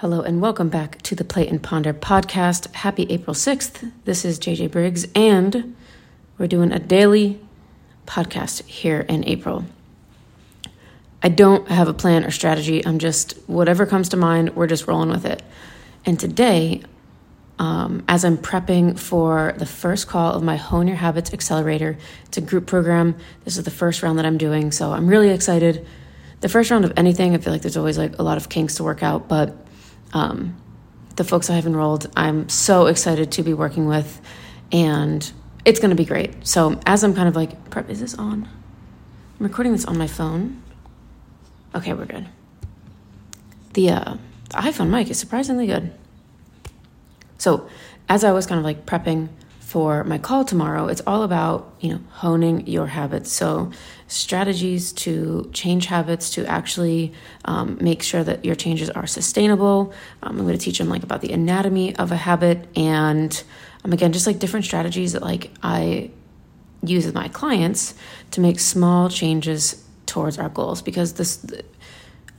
Hello and welcome back to the Plate and Ponder podcast. Happy April 6th. This is JJ Briggs, and we're doing a daily podcast here in April. I don't have a plan or strategy. I'm just, whatever comes to mind, we're just rolling with it. And today, um, as I'm prepping for the first call of my Hone Your Habits Accelerator, it's a group program. This is the first round that I'm doing, so I'm really excited. The first round of anything, I feel like there's always like a lot of kinks to work out, but um, the folks I have enrolled, I'm so excited to be working with, and it's going to be great. So as I'm kind of like, is this on? I'm recording this on my phone. Okay, we're good. The, uh, the iPhone mic is surprisingly good. So as I was kind of like prepping for my call tomorrow, it's all about, you know, honing your habits. So, strategies to change habits to actually um, make sure that your changes are sustainable. Um, I'm going to teach them like about the anatomy of a habit and, um, again, just like different strategies that like I use with my clients to make small changes towards our goals because this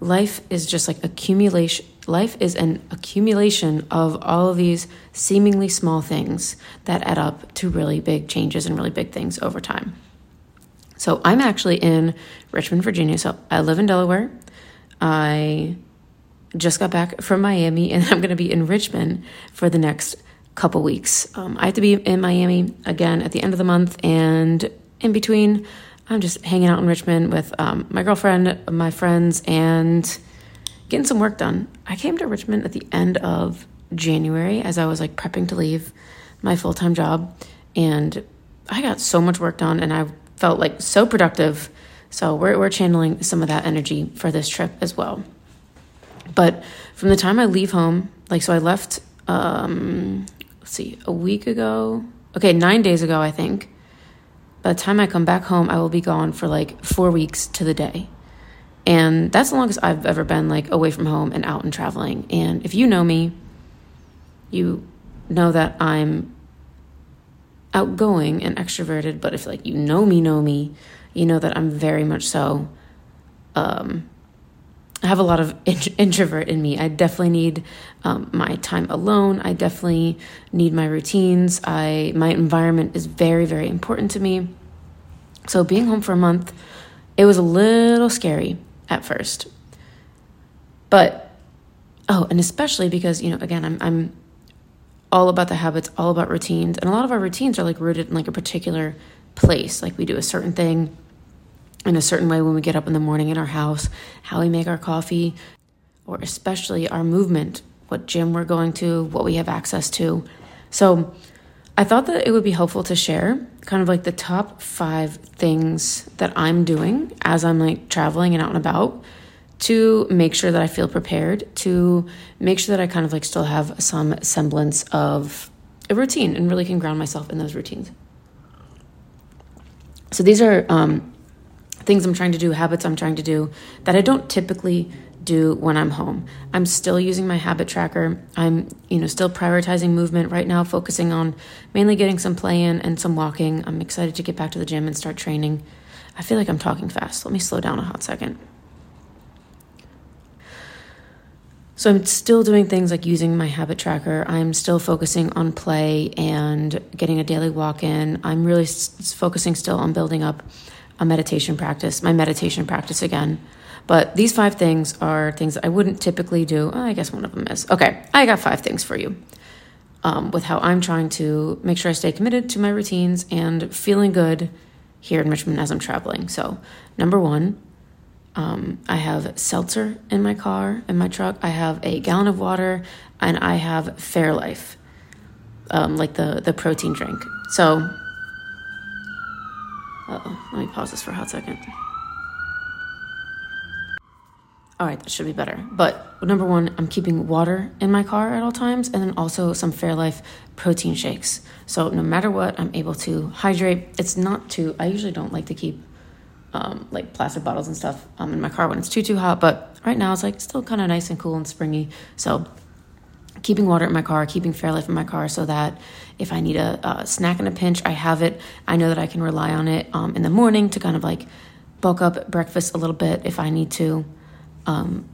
life is just like accumulation life is an accumulation of all of these seemingly small things that add up to really big changes and really big things over time. So I'm actually in Richmond, Virginia. So I live in Delaware. I just got back from Miami and I'm going to be in Richmond for the next couple weeks. Um, I have to be in Miami again at the end of the month and in between I'm just hanging out in Richmond with um, my girlfriend, my friends, and getting some work done. I came to Richmond at the end of January as I was like prepping to leave my full time job, and I got so much work done, and I felt like so productive. So we're we're channeling some of that energy for this trip as well. But from the time I leave home, like so, I left. Um, let's see, a week ago. Okay, nine days ago, I think by the time I come back home, I will be gone for like four weeks to the day. And that's the longest I've ever been like away from home and out and traveling. And if you know me, you know that I'm outgoing and extroverted, but if like you know me, know me, you know that I'm very much so um I have a lot of introvert in me. I definitely need um, my time alone. I definitely need my routines. I my environment is very very important to me. So being home for a month, it was a little scary at first. But oh, and especially because you know again I'm I'm all about the habits, all about routines, and a lot of our routines are like rooted in like a particular place. Like we do a certain thing in a certain way when we get up in the morning in our house, how we make our coffee, or especially our movement, what gym we're going to, what we have access to. So I thought that it would be helpful to share kind of like the top five things that I'm doing as I'm like traveling and out and about to make sure that I feel prepared, to make sure that I kind of like still have some semblance of a routine and really can ground myself in those routines. So these are um, things I'm trying to do, habits I'm trying to do that I don't typically do when I'm home. I'm still using my habit tracker. I'm, you know, still prioritizing movement right now, focusing on mainly getting some play in and some walking. I'm excited to get back to the gym and start training. I feel like I'm talking fast. Let me slow down a hot second. So I'm still doing things like using my habit tracker. I'm still focusing on play and getting a daily walk in. I'm really s- focusing still on building up a meditation practice, my meditation practice again. But these five things are things I wouldn't typically do. Oh, I guess one of them is. Okay, I got five things for you um, with how I'm trying to make sure I stay committed to my routines and feeling good here in Richmond as I'm traveling. So, number one, um, I have seltzer in my car, in my truck. I have a gallon of water, and I have Fairlife, um, like the the protein drink. So oh, let me pause this for a hot second. All right, that should be better. But number one, I'm keeping water in my car at all times, and then also some Fairlife protein shakes. So no matter what, I'm able to hydrate. It's not too. I usually don't like to keep um, like plastic bottles and stuff um, in my car when it's too too hot. But right now, it's like still kind of nice and cool and springy. So keeping water in my car, keeping Fairlife in my car so that if I need a, a, snack in a pinch, I have it. I know that I can rely on it um, in the morning to kind of like bulk up breakfast a little bit if I need to. Um,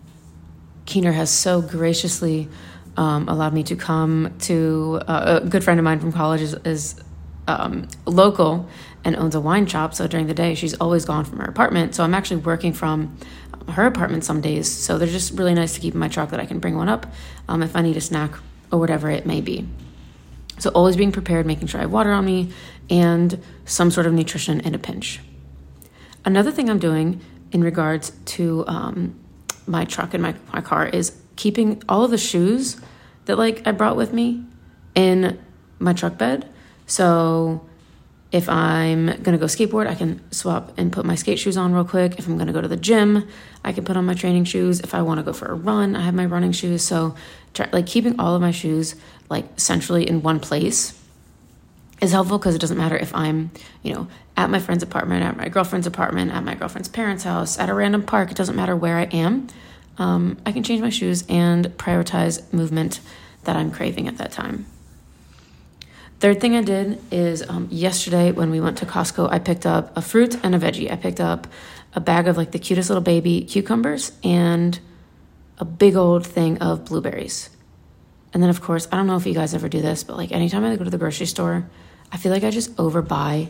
Keener has so graciously um, allowed me to come to uh, a good friend of mine from college is, is um, local and owns a wine shop. So during the day, she's always gone from her apartment. So I'm actually working from her apartment some days. So they're just really nice to keep in my truck that I can bring one up um, if I need a snack or whatever it may be. So always being prepared, making sure I have water on me and some sort of nutrition in a pinch. Another thing I'm doing in regards to um, my truck and my, my car is keeping all of the shoes that like I brought with me in my truck bed. So if I'm gonna go skateboard, I can swap and put my skate shoes on real quick. If I'm gonna go to the gym, I can put on my training shoes. If I wanna go for a run, I have my running shoes. So, try, like, keeping all of my shoes like centrally in one place is helpful because it doesn't matter if I'm, you know, at my friend's apartment, at my girlfriend's apartment, at my girlfriend's parents' house, at a random park. It doesn't matter where I am. Um, I can change my shoes and prioritize movement that I'm craving at that time. Third thing I did is um, yesterday when we went to Costco, I picked up a fruit and a veggie. I picked up a bag of like the cutest little baby cucumbers and a big old thing of blueberries. And then, of course, I don't know if you guys ever do this, but like anytime I go to the grocery store, I feel like I just overbuy,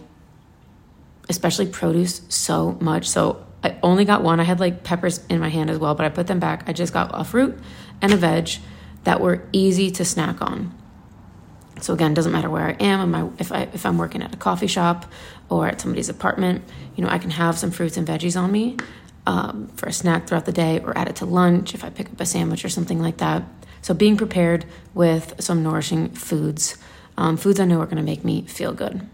especially produce, so much. So I only got one. I had like peppers in my hand as well, but I put them back. I just got a fruit and a veg that were easy to snack on. So again, doesn't matter where I am. I, if I if I'm working at a coffee shop or at somebody's apartment, you know, I can have some fruits and veggies on me um, for a snack throughout the day, or add it to lunch if I pick up a sandwich or something like that. So being prepared with some nourishing foods, um, foods I know are going to make me feel good.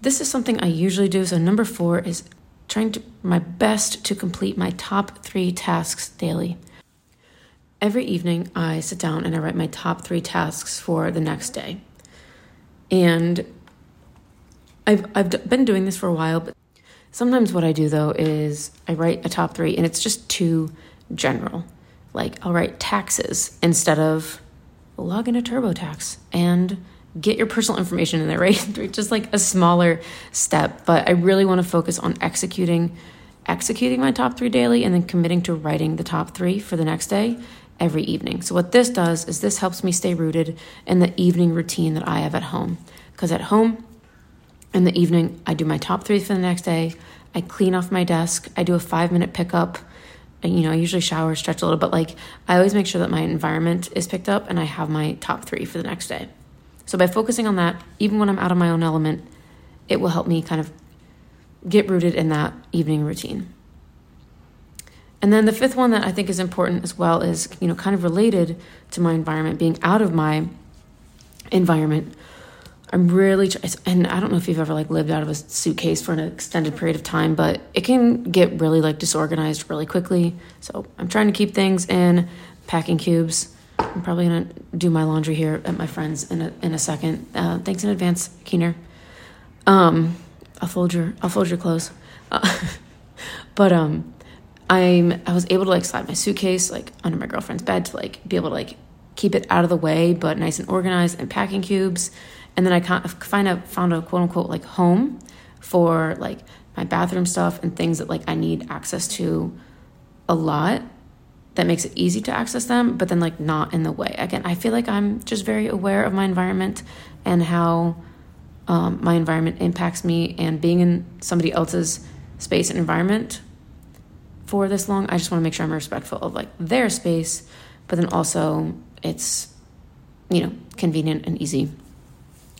This is something I usually do. So number four is trying to my best to complete my top three tasks daily. Every evening, I sit down and I write my top three tasks for the next day. And I've, I've been doing this for a while, but sometimes what I do though is I write a top three and it's just too general. Like I'll write taxes instead of log into TurboTax and get your personal information in there, right? just like a smaller step. But I really want to focus on executing executing my top three daily and then committing to writing the top three for the next day every evening. So, what this does is this helps me stay rooted in the evening routine that I have at home. Because at home, in the evening, I do my top three for the next day. I clean off my desk. I do a five minute pickup. And, you know, I usually shower, stretch a little, but like I always make sure that my environment is picked up and I have my top three for the next day. So by focusing on that, even when I'm out of my own element, it will help me kind of get rooted in that evening routine. And then the fifth one that I think is important as well is, you know, kind of related to my environment, being out of my environment. I'm really, and I don't know if you've ever like lived out of a suitcase for an extended period of time, but it can get really like disorganized really quickly. So I'm trying to keep things in packing cubes. I'm probably gonna do my laundry here at my friend's in a in a second. Uh, thanks in advance, Keener. Um, I'll fold your I'll fold your clothes. Uh, but um, I'm I was able to like slide my suitcase like under my girlfriend's bed to like be able to like keep it out of the way but nice and organized and packing cubes. And then I kind of found a quote unquote like home for like my bathroom stuff and things that like I need access to a lot that makes it easy to access them, but then like not in the way. Again, I feel like I'm just very aware of my environment and how um, my environment impacts me, and being in somebody else's space and environment for this long. I just want to make sure I'm respectful of like their space, but then also it's you know convenient and easy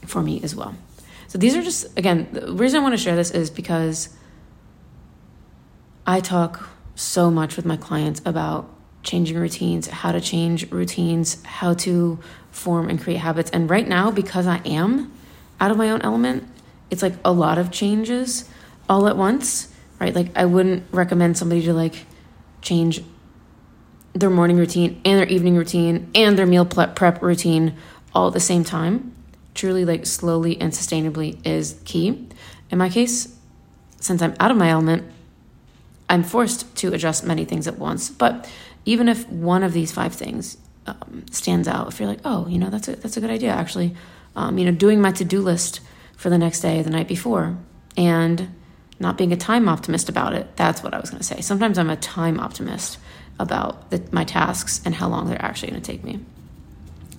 for me as well. So these are just again the reason I want to share this is because I talk so much with my clients about changing routines, how to change routines, how to form and create habits. And right now, because I am out of my own element, it's like a lot of changes all at once right? Like I wouldn't recommend somebody to like change their morning routine and their evening routine and their meal prep routine all at the same time. Truly, like slowly and sustainably is key. In my case, since I'm out of my element, I'm forced to adjust many things at once. But even if one of these five things um, stands out, if you're like, oh, you know, that's a that's a good idea, actually, um, you know, doing my to do list for the next day, the night before, and not being a time optimist about it. That's what I was going to say. Sometimes I'm a time optimist. about the, my tasks and how long they're actually going to take me.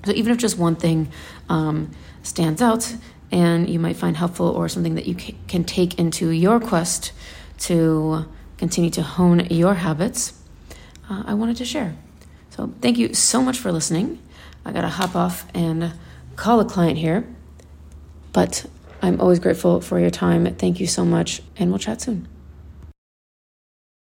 So even if just one thing um, stands out and you might find helpful or something that you can take into your quest to continue to hone your habits, uh, I wanted to share. So thank you so much for listening. I got to hop off and call a client here, but I'm always grateful for your time. Thank you so much, and we'll chat soon.